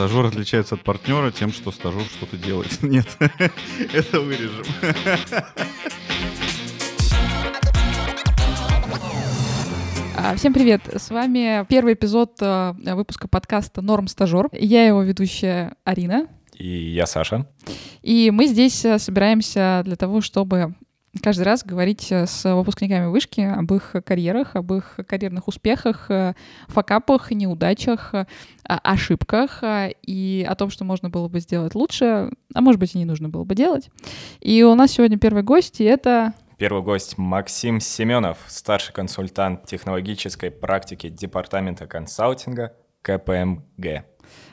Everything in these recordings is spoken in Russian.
Стажер отличается от партнера тем, что стажер что-то делает. Нет, это вырежем. А, всем привет! С вами первый эпизод э, выпуска подкаста «Норм стажер». Я его ведущая Арина. И я Саша. И мы здесь э, собираемся для того, чтобы каждый раз говорить э, с выпускниками вышки об их карьерах, об их карьерных успехах, э, факапах, неудачах, э, ошибках и о том, что можно было бы сделать лучше, а может быть и не нужно было бы делать. И у нас сегодня первый гость, и это... Первый гость Максим Семенов, старший консультант технологической практики Департамента консалтинга КПМГ.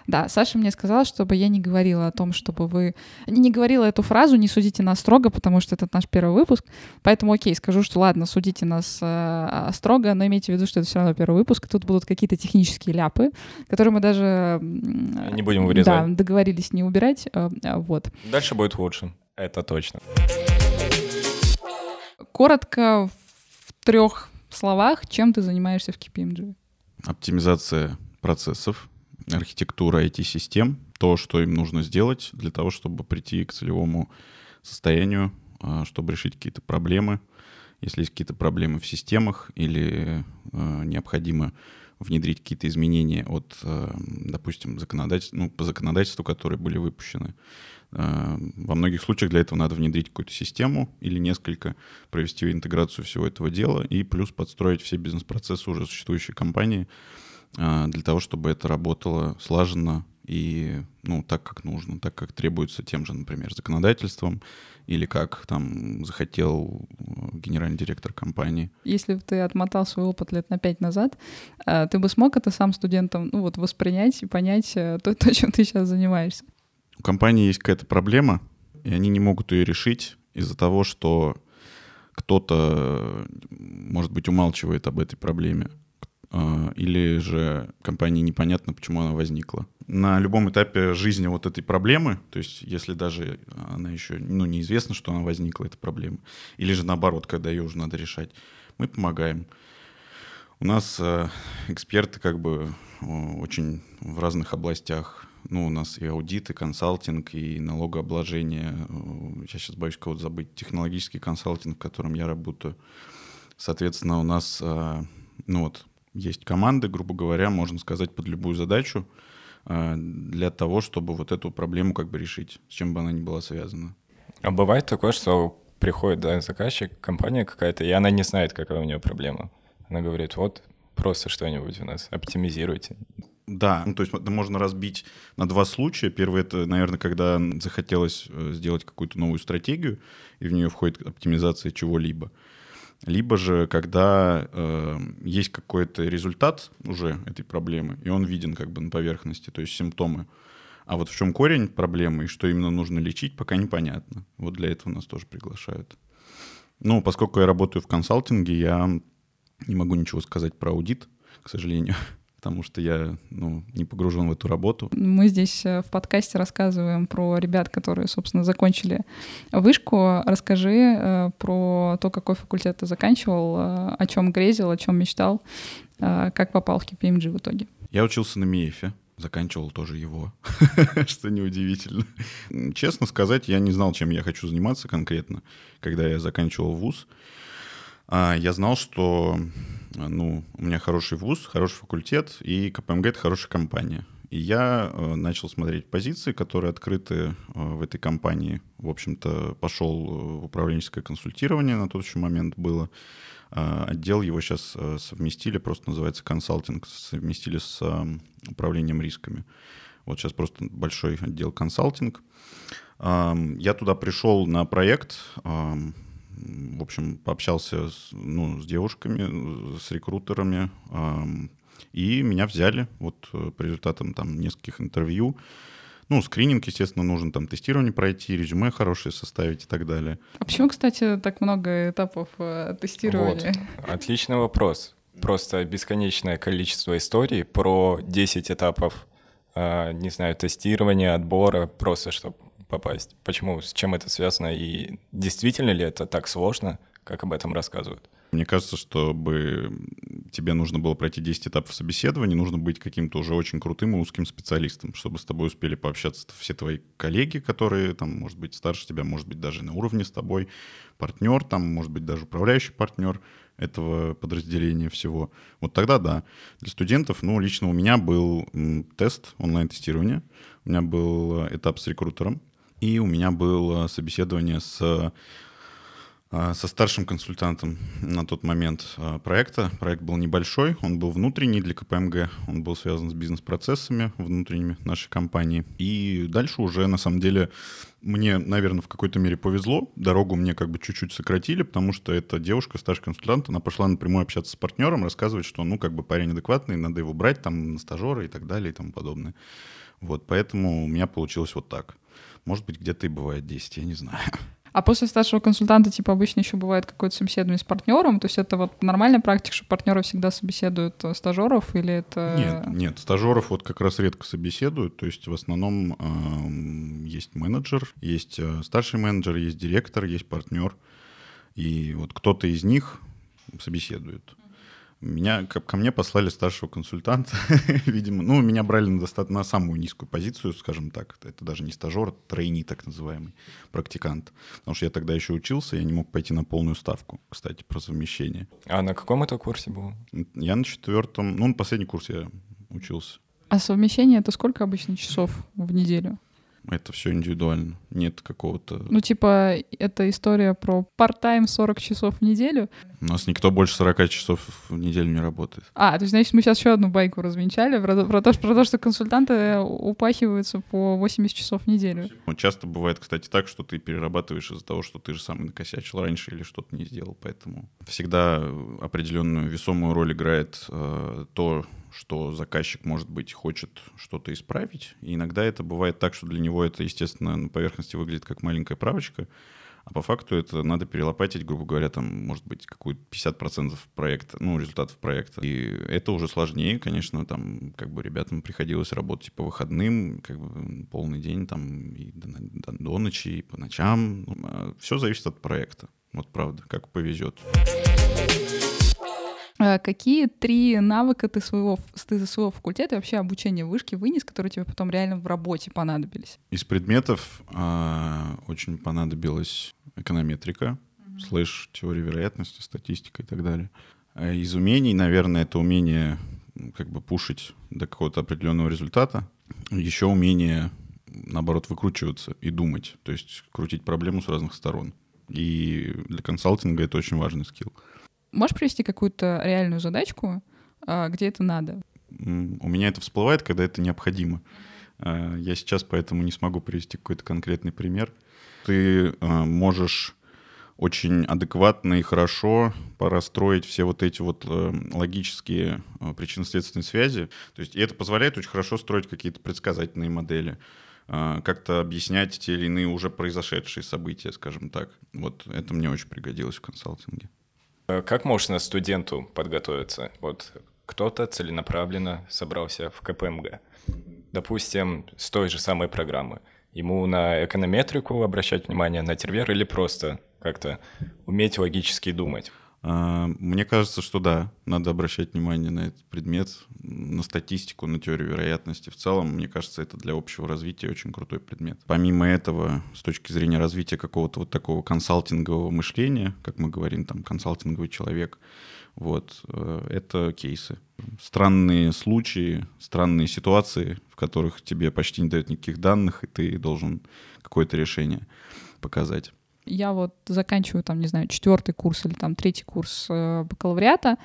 Да, Саша мне сказала, чтобы я не говорила о том, чтобы вы... Не говорила эту фразу, не судите нас строго, потому что это наш первый выпуск. Поэтому, окей, скажу, что ладно, судите нас э, строго, но имейте в виду, что это все равно первый выпуск. Тут будут какие-то технические ляпы, которые мы даже... Не будем вырезать. Да, договорились не убирать. Э, вот. Дальше будет лучше, это точно. Коротко, в трех словах, чем ты занимаешься в KPMG? Оптимизация процессов, архитектура IT-систем, то, что им нужно сделать для того, чтобы прийти к целевому состоянию, а, чтобы решить какие-то проблемы. Если есть какие-то проблемы в системах или а, необходимо внедрить какие-то изменения от, а, допустим, законодательства, ну, по законодательству, которые были выпущены. Во многих случаях для этого надо внедрить какую-то систему или несколько, провести интеграцию всего этого дела и плюс подстроить все бизнес-процессы уже существующей компании, для того, чтобы это работало слаженно и ну, так, как нужно, так, как требуется тем же, например, законодательством или как там захотел э, генеральный директор компании. Если бы ты отмотал свой опыт лет на пять назад, э, ты бы смог это сам студентам ну, вот, воспринять и понять э, то, то, чем ты сейчас занимаешься? У компании есть какая-то проблема, и они не могут ее решить из-за того, что кто-то, может быть, умалчивает об этой проблеме. А, или же компании непонятно, почему она возникла. На любом этапе жизни вот этой проблемы, то есть если даже она еще ну, неизвестно, что она возникла, эта проблема, или же наоборот, когда ее уже надо решать, мы помогаем. У нас э, эксперты как бы очень в разных областях. Ну, у нас и аудит, и консалтинг, и налогообложение. Я сейчас боюсь кого-то забыть. Технологический консалтинг, в котором я работаю. Соответственно, у нас, э, ну вот, есть команды, грубо говоря, можно сказать, под любую задачу э, для того, чтобы вот эту проблему как бы решить, с чем бы она ни была связана. А бывает такое, что приходит да, заказчик, компания какая-то, и она не знает, какая у нее проблема. Она говорит, вот, просто что-нибудь у нас, оптимизируйте. Да, ну, то есть это можно разбить на два случая. Первый — это, наверное, когда захотелось э, сделать какую-то новую стратегию, и в нее входит оптимизация чего-либо либо же когда э, есть какой-то результат уже этой проблемы, и он виден как бы на поверхности, то есть симптомы. А вот в чем корень проблемы и что именно нужно лечить, пока непонятно. Вот для этого нас тоже приглашают. Ну, поскольку я работаю в консалтинге, я не могу ничего сказать про аудит, к сожалению потому что я ну, не погружен в эту работу. Мы здесь э, в подкасте рассказываем про ребят, которые, собственно, закончили вышку. Расскажи э, про то, какой факультет ты заканчивал, э, о чем грезил, о чем мечтал, как попал в KPMG в итоге. Я учился на МИЭФе, заканчивал тоже его, что неудивительно. Честно сказать, я не знал, чем я хочу заниматься конкретно, когда я заканчивал вуз. А, я знал, что ну, у меня хороший вуз, хороший факультет, и КПМГ — это хорошая компания. И я э, начал смотреть позиции, которые открыты э, в этой компании. В общем-то, пошел в управленческое консультирование на тот еще момент было. Э, отдел его сейчас э, совместили, просто называется консалтинг, совместили с э, управлением рисками. Вот сейчас просто большой отдел консалтинг. Э, я туда пришел на проект, э, в общем, пообщался с, ну, с девушками, с рекрутерами, и меня взяли вот э, по результатам там нескольких интервью. Ну, скрининг, естественно, нужен там тестирование пройти, резюме хорошее составить и так далее. А почему, кстати, так много этапов э, тестирования? Вот. Отличный вопрос. Просто бесконечное количество историй про 10 этапов, э, не знаю, тестирования, отбора, просто чтобы попасть? Почему, с чем это связано и действительно ли это так сложно, как об этом рассказывают? Мне кажется, чтобы тебе нужно было пройти 10 этапов собеседования, нужно быть каким-то уже очень крутым и узким специалистом, чтобы с тобой успели пообщаться все твои коллеги, которые, там, может быть, старше тебя, может быть, даже на уровне с тобой, партнер, там, может быть, даже управляющий партнер этого подразделения всего. Вот тогда да. Для студентов, ну, лично у меня был тест онлайн-тестирования, у меня был э, этап с рекрутером, и у меня было собеседование с а, со старшим консультантом на тот момент а, проекта. Проект был небольшой, он был внутренний для КПМГ, он был связан с бизнес-процессами внутренними нашей компании. И дальше уже, на самом деле, мне, наверное, в какой-то мере повезло. Дорогу мне как бы чуть-чуть сократили, потому что эта девушка, старший консультант, она пошла напрямую общаться с партнером, рассказывать, что, ну, как бы парень адекватный, надо его брать там на стажера и так далее и тому подобное. Вот, поэтому у меня получилось вот так. Может быть, где-то и бывает 10, я не знаю. А после старшего консультанта, типа, обычно еще бывает какое-то собеседование с партнером. То есть это вот нормальная практика, что партнеры всегда собеседуют э, стажеров или это... Нет, нет, стажеров вот как раз редко собеседуют. То есть в основном э, есть менеджер, есть э, старший менеджер, есть директор, есть партнер. И вот кто-то из них собеседует. Меня, ко, ко мне послали старшего консультанта, видимо. Ну, меня брали на, достаточно, на самую низкую позицию, скажем так. Это даже не стажер, а трейни так называемый, практикант. Потому что я тогда еще учился, я не мог пойти на полную ставку, кстати, про совмещение. А на каком это курсе был? Я на четвертом, ну, на последний курс я учился. А совмещение — это сколько обычно часов в неделю? Это все индивидуально. Нет какого-то... Ну, типа, это история про part-time 40 часов в неделю. У нас никто больше 40 часов в неделю не работает. А, то есть, значит, мы сейчас еще одну байку развенчали про, про, то, про то, что консультанты упахиваются по 80 часов в неделю. Ну, часто бывает, кстати, так, что ты перерабатываешь из-за того, что ты же сам накосячил раньше или что-то не сделал. Поэтому всегда определенную весомую роль играет э, то, что заказчик, может быть, хочет что-то исправить. И иногда это бывает так, что для него это, естественно, на поверхности выглядит как маленькая правочка, а по факту это надо перелопатить, грубо говоря, там, может быть, какую-то 50% проекта, ну, результатов проекта. И это уже сложнее, конечно, там, как бы ребятам приходилось работать по выходным, как бы полный день, там, и до, до, до ночи, и по ночам. А Все зависит от проекта. Вот правда, как повезет. А какие три навыка ты, своего, ты за своего факультета и вообще обучения вышки вынес, которые тебе потом реально в работе понадобились? Из предметов э, очень понадобилась эконометрика, mm-hmm. слэш теория вероятности, статистика и так далее. А из умений, наверное, это умение как бы пушить до какого-то определенного результата. Еще умение, наоборот, выкручиваться и думать, то есть крутить проблему с разных сторон. И для консалтинга это очень важный скилл. Можешь привести какую-то реальную задачку, а, где это надо? У меня это всплывает, когда это необходимо. А, я сейчас поэтому не смогу привести какой-то конкретный пример. Ты а, можешь очень адекватно и хорошо порастроить все вот эти вот э, логические причинно-следственные связи. То есть и это позволяет очень хорошо строить какие-то предсказательные модели как-то объяснять те или иные уже произошедшие события, скажем так. Вот это мне очень пригодилось в консалтинге. Э, как можно студенту подготовиться? Вот кто-то целенаправленно собрался в КПМГ. Допустим, с той же самой программы. Ему на эконометрику обращать внимание, на тервер или просто как-то уметь логически думать? А, мне кажется, что да, надо обращать внимание на этот предмет, на статистику, на теорию вероятности. В целом, мне кажется, это для общего развития очень крутой предмет. Помимо этого, с точки зрения развития какого-то вот такого консалтингового мышления, как мы говорим, там, консалтинговый человек, вот, э, это кейсы. Странные случаи, странные ситуации, в которых тебе почти не дают никаких данных, и ты должен какое-то решение показать я вот заканчиваю там, не знаю, четвертый курс или там третий курс э, бакалавриата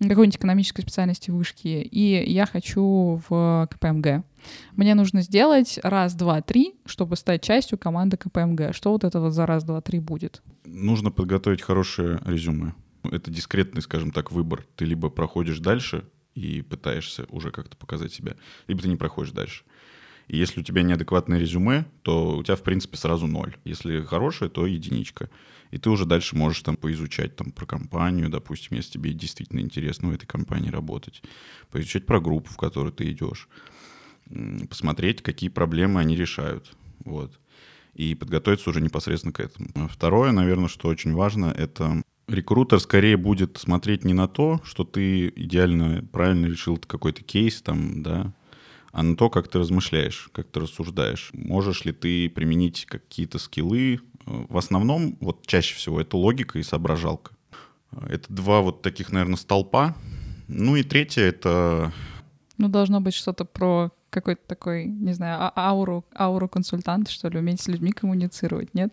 какой-нибудь экономической специальности вышки, и я хочу в КПМГ. Мне нужно сделать раз, два, три, чтобы стать частью команды КПМГ. Что вот это вот за раз, два, три будет? Нужно подготовить хорошее резюме. Это дискретный, скажем так, выбор. Ты либо проходишь дальше и пытаешься уже как-то показать себя, либо ты не проходишь дальше. И если у тебя неадекватное резюме, то у тебя, в принципе, сразу ноль. Если хорошее, то единичка. И ты уже дальше можешь там поизучать там, про компанию, допустим, если тебе действительно интересно в этой компании работать. Поизучать про группу, в которую ты идешь. Посмотреть, какие проблемы они решают. Вот. И подготовиться уже непосредственно к этому. Второе, наверное, что очень важно, это Рекрутер скорее будет смотреть не на то, что ты идеально, правильно решил какой-то кейс, там, да, а на то, как ты размышляешь, как ты рассуждаешь. Можешь ли ты применить какие-то скиллы. В основном, вот чаще всего, это логика и соображалка. Это два вот таких, наверное, столпа. Ну и третье — это... Ну, должно быть что-то про какой-то такой, не знаю, а ауру, ауру консультанта, что ли, уметь с людьми коммуницировать, нет?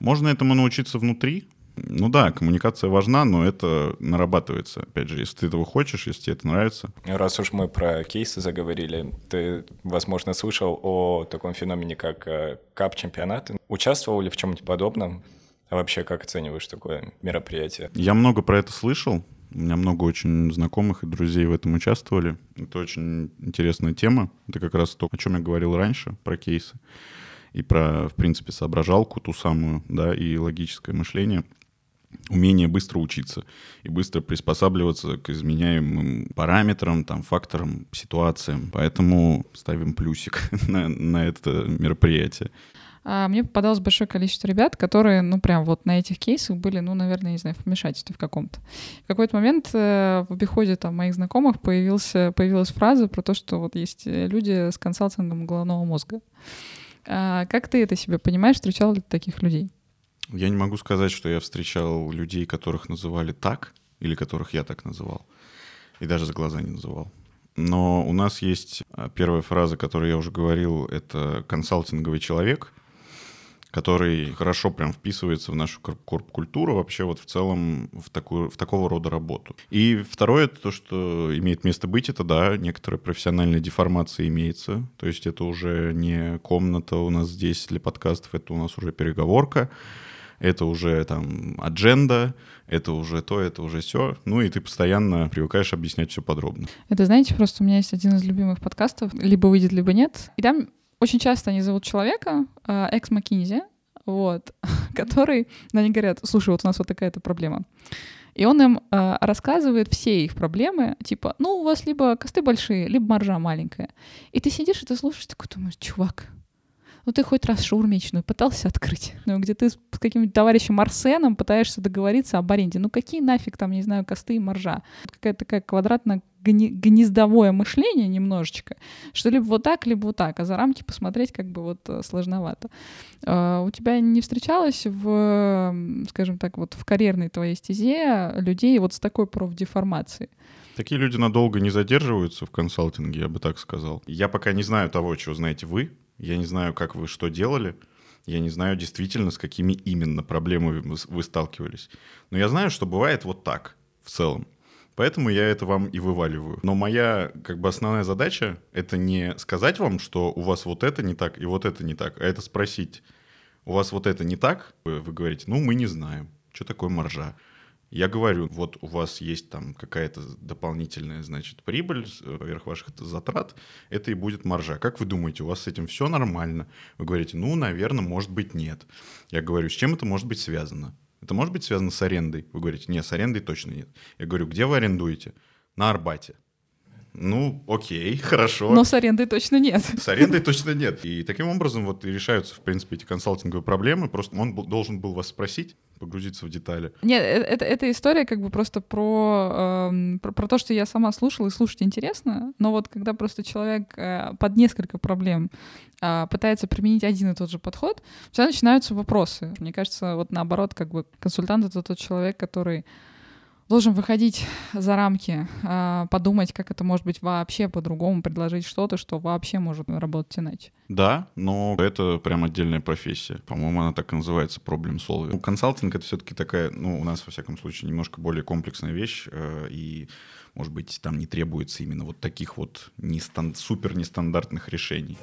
Можно этому научиться внутри. Ну да, коммуникация важна, но это нарабатывается. Опять же, если ты этого хочешь, если тебе это нравится. Раз уж мы про кейсы заговорили, ты, возможно, слышал о таком феномене, как э, кап-чемпионат. Участвовал ли в чем-нибудь подобном? А вообще, как оцениваешь такое мероприятие? Я много про это слышал. У меня много очень знакомых и друзей в этом участвовали. Это очень интересная тема. Это как раз то, о чем я говорил раньше, про кейсы. И про, в принципе, соображалку ту самую, да, и логическое мышление умение быстро учиться и быстро приспосабливаться к изменяемым параметрам, там, факторам, ситуациям. Поэтому ставим плюсик на, на это мероприятие. А мне попадалось большое количество ребят, которые, ну, прям вот на этих кейсах были, ну, наверное, не знаю, в вмешательстве в каком-то. В какой-то момент э, в обиходе там моих знакомых появился, появилась фраза про то, что вот есть люди с консалтингом головного мозга. А как ты это себе понимаешь? Встречал ли ты таких людей? Я не могу сказать, что я встречал людей, которых называли так, или которых я так называл, и даже за глаза не называл. Но у нас есть а, первая фраза, которую я уже говорил, это консалтинговый человек — который хорошо прям вписывается в нашу корп-культуру вообще вот в целом в, такую, в такого рода работу. И второе, это то, что имеет место быть, это, да, некоторая профессиональная деформация имеется, то есть это уже не комната у нас здесь для подкастов, это у нас уже переговорка, это уже там адженда, это уже то, это уже все. Ну и ты постоянно привыкаешь объяснять все подробно. Это, знаете, просто у меня есть один из любимых подкастов, либо выйдет, либо нет. И там очень часто они зовут человека, э, экс-Маккинзи, вот, который, ну, они говорят, слушай, вот у нас вот такая-то проблема. И он им э, рассказывает все их проблемы, типа, ну, у вас либо косты большие, либо маржа маленькая. И ты сидишь и ты слушаешь, такой думаешь, чувак, ну ты хоть раз шаурмечную пытался открыть, ну где ты с каким-нибудь товарищем Арсеном пытаешься договориться об аренде. Ну какие нафиг там, не знаю, косты и маржа? Какая-то такая квадратно гнездовое мышление немножечко, что либо вот так, либо вот так, а за рамки посмотреть как бы вот э, сложновато. А, у тебя не встречалось в, скажем так, вот в карьерной твоей стезе людей вот с такой профдеформацией? Такие люди надолго не задерживаются в консалтинге, я бы так сказал. Я пока не знаю того, чего знаете вы, я не знаю, как вы что делали. Я не знаю действительно, с какими именно проблемами вы сталкивались. Но я знаю, что бывает вот так в целом. Поэтому я это вам и вываливаю. Но моя как бы основная задача — это не сказать вам, что у вас вот это не так и вот это не так, а это спросить. У вас вот это не так? Вы, говорите, ну, мы не знаем. Что такое маржа? Я говорю, вот у вас есть там какая-то дополнительная, значит, прибыль вверх ваших затрат, это и будет маржа. Как вы думаете, у вас с этим все нормально? Вы говорите, ну, наверное, может быть, нет. Я говорю, с чем это может быть связано? Это может быть связано с арендой? Вы говорите, нет, с арендой точно нет. Я говорю, где вы арендуете? На Арбате. Ну, окей, хорошо. Но с арендой точно нет. С арендой точно нет. И таким образом вот и решаются, в принципе, эти консалтинговые проблемы. Просто он должен был вас спросить, погрузиться в детали. Нет, э, это, эта история как бы просто про, э, про, про то, что я сама слушала, и слушать интересно, но вот когда просто человек э, под несколько проблем э, пытается применить один и тот же подход, всегда начинаются вопросы. Мне кажется, вот наоборот, как бы консультант — это тот человек, который должен выходить за рамки, а, подумать, как это может быть вообще по-другому, предложить что-то, что вообще может работать иначе. Да, но это прям отдельная профессия. По-моему, она так и называется проблем solving. Ну, консалтинг — это все-таки такая, ну, у нас, во всяком случае, немножко более комплексная вещь, э, и, может быть, там не требуется именно вот таких вот нестан- супер нестандартных решений.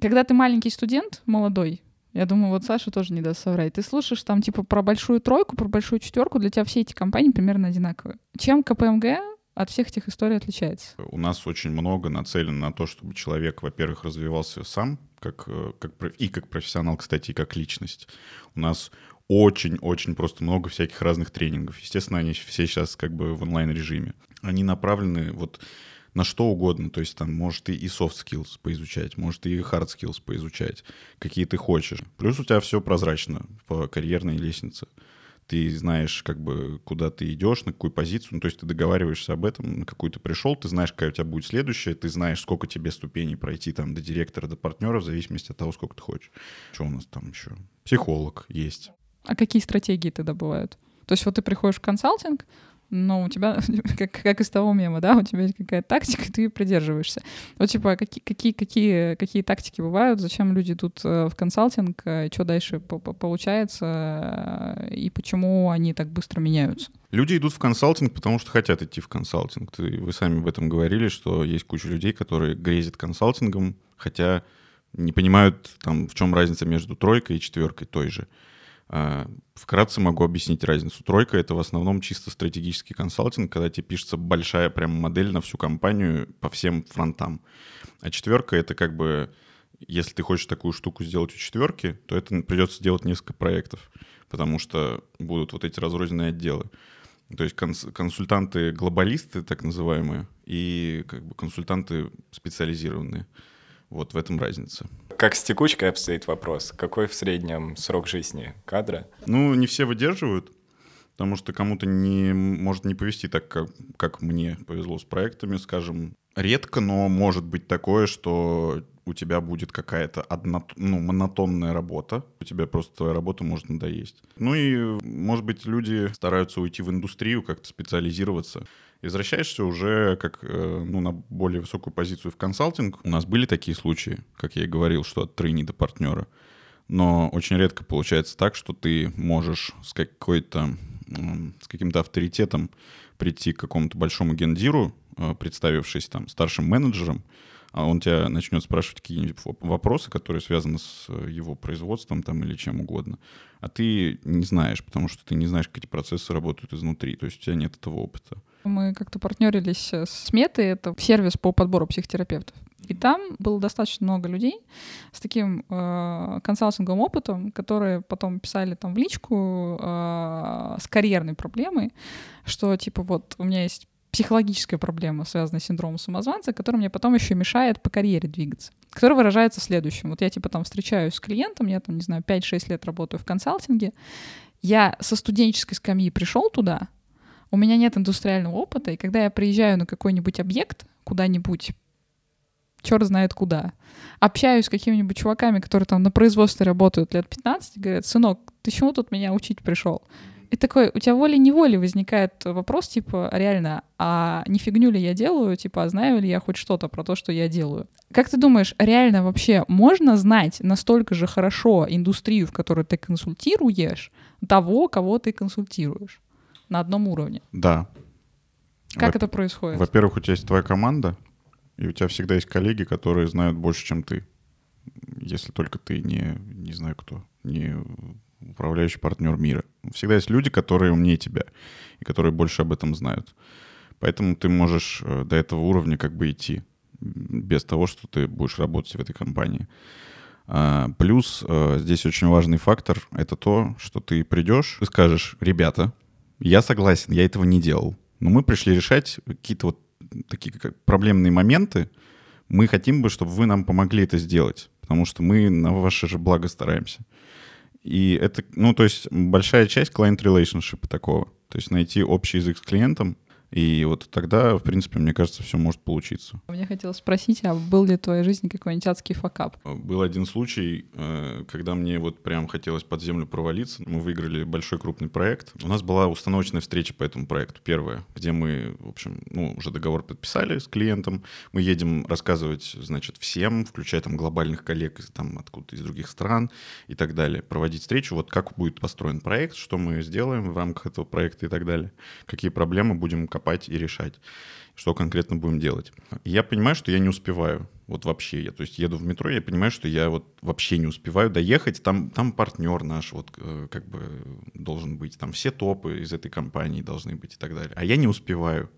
Когда ты маленький студент, молодой, я думаю, вот Саша тоже не даст соврать. Ты слушаешь там типа про большую тройку, про большую четверку, для тебя все эти компании примерно одинаковые. Чем КПМГ от всех этих историй отличается? У нас очень много нацелено на то, чтобы человек, во-первых, развивался сам, как, э, как, и как профессионал, кстати, и как личность. У нас очень-очень просто много всяких разных тренингов. Естественно, они все сейчас как бы в онлайн-режиме. Они направлены вот на что угодно. То есть там может и, soft skills поизучать, может и hard skills поизучать, какие ты хочешь. Плюс у тебя все прозрачно по карьерной лестнице. ты знаешь, как бы, куда ты идешь, на какую позицию, ну, то есть ты договариваешься об этом, на какую ты пришел, ты знаешь, какая у тебя будет следующая, ты знаешь, сколько тебе ступеней пройти там до директора, до партнера, в зависимости от того, сколько ты хочешь. Что у нас там еще? Психолог есть. А какие стратегии тогда бывают? То есть вот ты приходишь в консалтинг, но у тебя, как, как из того мема, да, у тебя есть какая-то тактика, ты ее придерживаешься. Вот типа, какие, какие, какие, какие тактики бывают, зачем люди идут э, в консалтинг, э, что дальше получается, э, и почему они так быстро меняются? Люди идут в консалтинг, потому что хотят идти в консалтинг. Ты, вы сами об этом говорили, что есть куча людей, которые грезят консалтингом, хотя не понимают, там, в чем разница между тройкой и четверкой той же. А, вкратце могу объяснить разницу. Тройка — это в основном чисто стратегический консалтинг, когда тебе пишется большая прям модель на всю компанию по всем фронтам. А четверка — это как бы, если ты хочешь такую штуку сделать у четверки, то это придется делать несколько проектов, потому что будут вот эти разрозненные отделы. То есть консультанты-глобалисты, так называемые, и как бы консультанты специализированные. Вот в этом разница. Как с текучкой обстоит вопрос? Какой в среднем срок жизни кадра? Ну, не все выдерживают, потому что кому-то не, может не повести так, как, как мне повезло с проектами, скажем. Редко, но может быть такое, что у тебя будет какая-то одно, ну, монотонная работа, у тебя просто твоя работа может надоесть. Ну и, может быть, люди стараются уйти в индустрию, как-то специализироваться и возвращаешься уже как э, ну, на более высокую позицию в консалтинг. У нас были такие случаи, как я и говорил, что от тройни до партнера. Но очень редко получается так, что ты можешь с какой-то с каким-то авторитетом прийти к какому-то большому гендиру, э, представившись там старшим менеджером, а он тебя начнет спрашивать какие-нибудь вопросы, которые связаны с э, его производством там или чем угодно, а ты не знаешь, потому что ты не знаешь, как эти процессы работают изнутри, то есть у тебя нет этого опыта. Мы как-то партнерились с Метой, это сервис по подбору психотерапевтов. И там было достаточно много людей с таким э, консалтинговым опытом, которые потом писали там в личку э, с карьерной проблемой, что типа вот у меня есть психологическая проблема, связанная с синдромом самозванца, которая мне потом еще мешает по карьере двигаться, которая выражается в следующем. Вот я типа там встречаюсь с клиентом, я там, не знаю, 5-6 лет работаю в консалтинге, я со студенческой скамьи пришел туда, у меня нет индустриального опыта, и когда я приезжаю на какой-нибудь объект, куда-нибудь, черт знает куда, общаюсь с какими-нибудь чуваками, которые там на производстве работают лет 15, говорят, сынок, ты чему тут меня учить пришел? И такой, у тебя волей-неволей возникает вопрос, типа, реально, а не фигню ли я делаю, типа, а знаю ли я хоть что-то про то, что я делаю? Как ты думаешь, реально вообще можно знать настолько же хорошо индустрию, в которой ты консультируешь, того, кого ты консультируешь? на одном уровне. Да. Как Во- это происходит? Во-первых, у тебя есть твоя команда, и у тебя всегда есть коллеги, которые знают больше, чем ты. Если только ты не, не знаю кто, не управляющий партнер мира. Всегда есть люди, которые умнее тебя, и которые больше об этом знают. Поэтому ты можешь э, до этого уровня как бы идти, без того, что ты будешь работать в этой компании. А, плюс э, здесь очень важный фактор — это то, что ты придешь и скажешь, ребята, я согласен, я этого не делал. Но мы пришли решать какие-то вот такие проблемные моменты. Мы хотим бы, чтобы вы нам помогли это сделать, потому что мы на ваше же благо стараемся. И это, ну, то есть большая часть client relationship такого. То есть найти общий язык с клиентом, и вот тогда, в принципе, мне кажется, все может получиться. Мне хотелось спросить, а был ли в твоей жизни какой-нибудь адский факап? Был один случай, э, когда мне вот прям хотелось под землю провалиться. Мы выиграли большой крупный проект. У нас была установочная встреча по этому проекту, первая, где мы, в общем, ну, уже договор подписали с клиентом. Мы едем рассказывать, значит, всем, включая там глобальных коллег там откуда-то из других стран и так далее. Проводить встречу, вот как будет построен проект, что мы сделаем в рамках этого проекта и так далее. Какие проблемы будем копать и решать, что конкретно будем делать. я понимаю, что я не успеваю. Вот вообще. Я, то есть еду в метро, я понимаю, что я вот вообще не успеваю доехать. Там, там партнер наш вот э, как бы должен быть. Там все топы из этой компании должны быть и так далее. А я не успеваю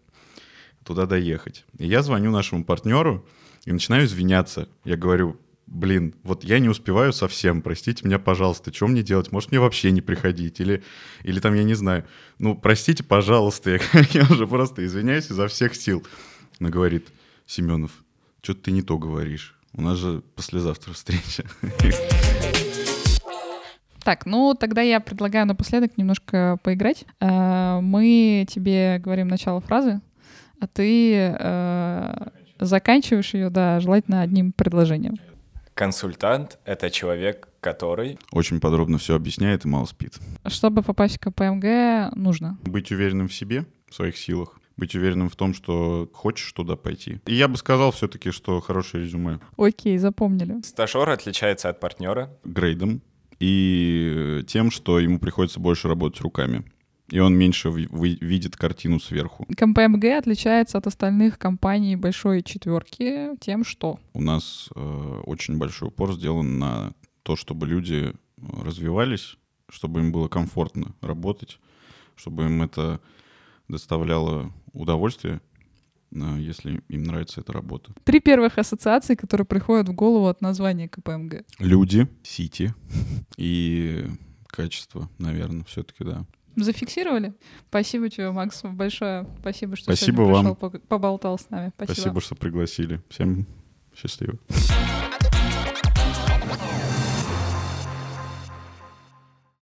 туда доехать. И я звоню нашему партнеру и начинаю извиняться. Я говорю, блин, вот я не успеваю совсем, простите меня, пожалуйста, что мне делать? Может, мне вообще не приходить? Или, или там, я не знаю, ну, простите, пожалуйста, я, я уже просто извиняюсь изо всех сил. Она говорит, Семенов, что ты не то говоришь, у нас же послезавтра встреча. Так, ну тогда я предлагаю напоследок немножко поиграть. Э, Мы тебе говорим начало фразы, а ты э, заканчиваешь ее, да, желательно одним предложением. Консультант — это человек, который... Очень подробно все объясняет и мало спит. Чтобы попасть в КПМГ, нужно. Быть уверенным в себе, в своих силах. Быть уверенным в том, что хочешь туда пойти. И я бы сказал все-таки, что хорошее резюме Окей, запомнили. Стажер отличается от партнера. грейдом и тем, что ему приходится больше работать руками. И он меньше ви- ви- видит картину сверху. КПМГ отличается от остальных компаний большой четверки тем, что У нас э, очень большой упор сделан на то, чтобы люди э, развивались, чтобы им было комфортно работать, чтобы им это доставляло удовольствие, э, если им нравится эта работа. три первых ассоциации, которые приходят в голову от названия КПМГ. Люди, сити и качество, наверное, все-таки, да. Зафиксировали? Спасибо тебе, Макс, большое. Спасибо, что Спасибо вам. пришел, пог- поболтал с нами. Спасибо. Спасибо, что пригласили. Всем счастливо.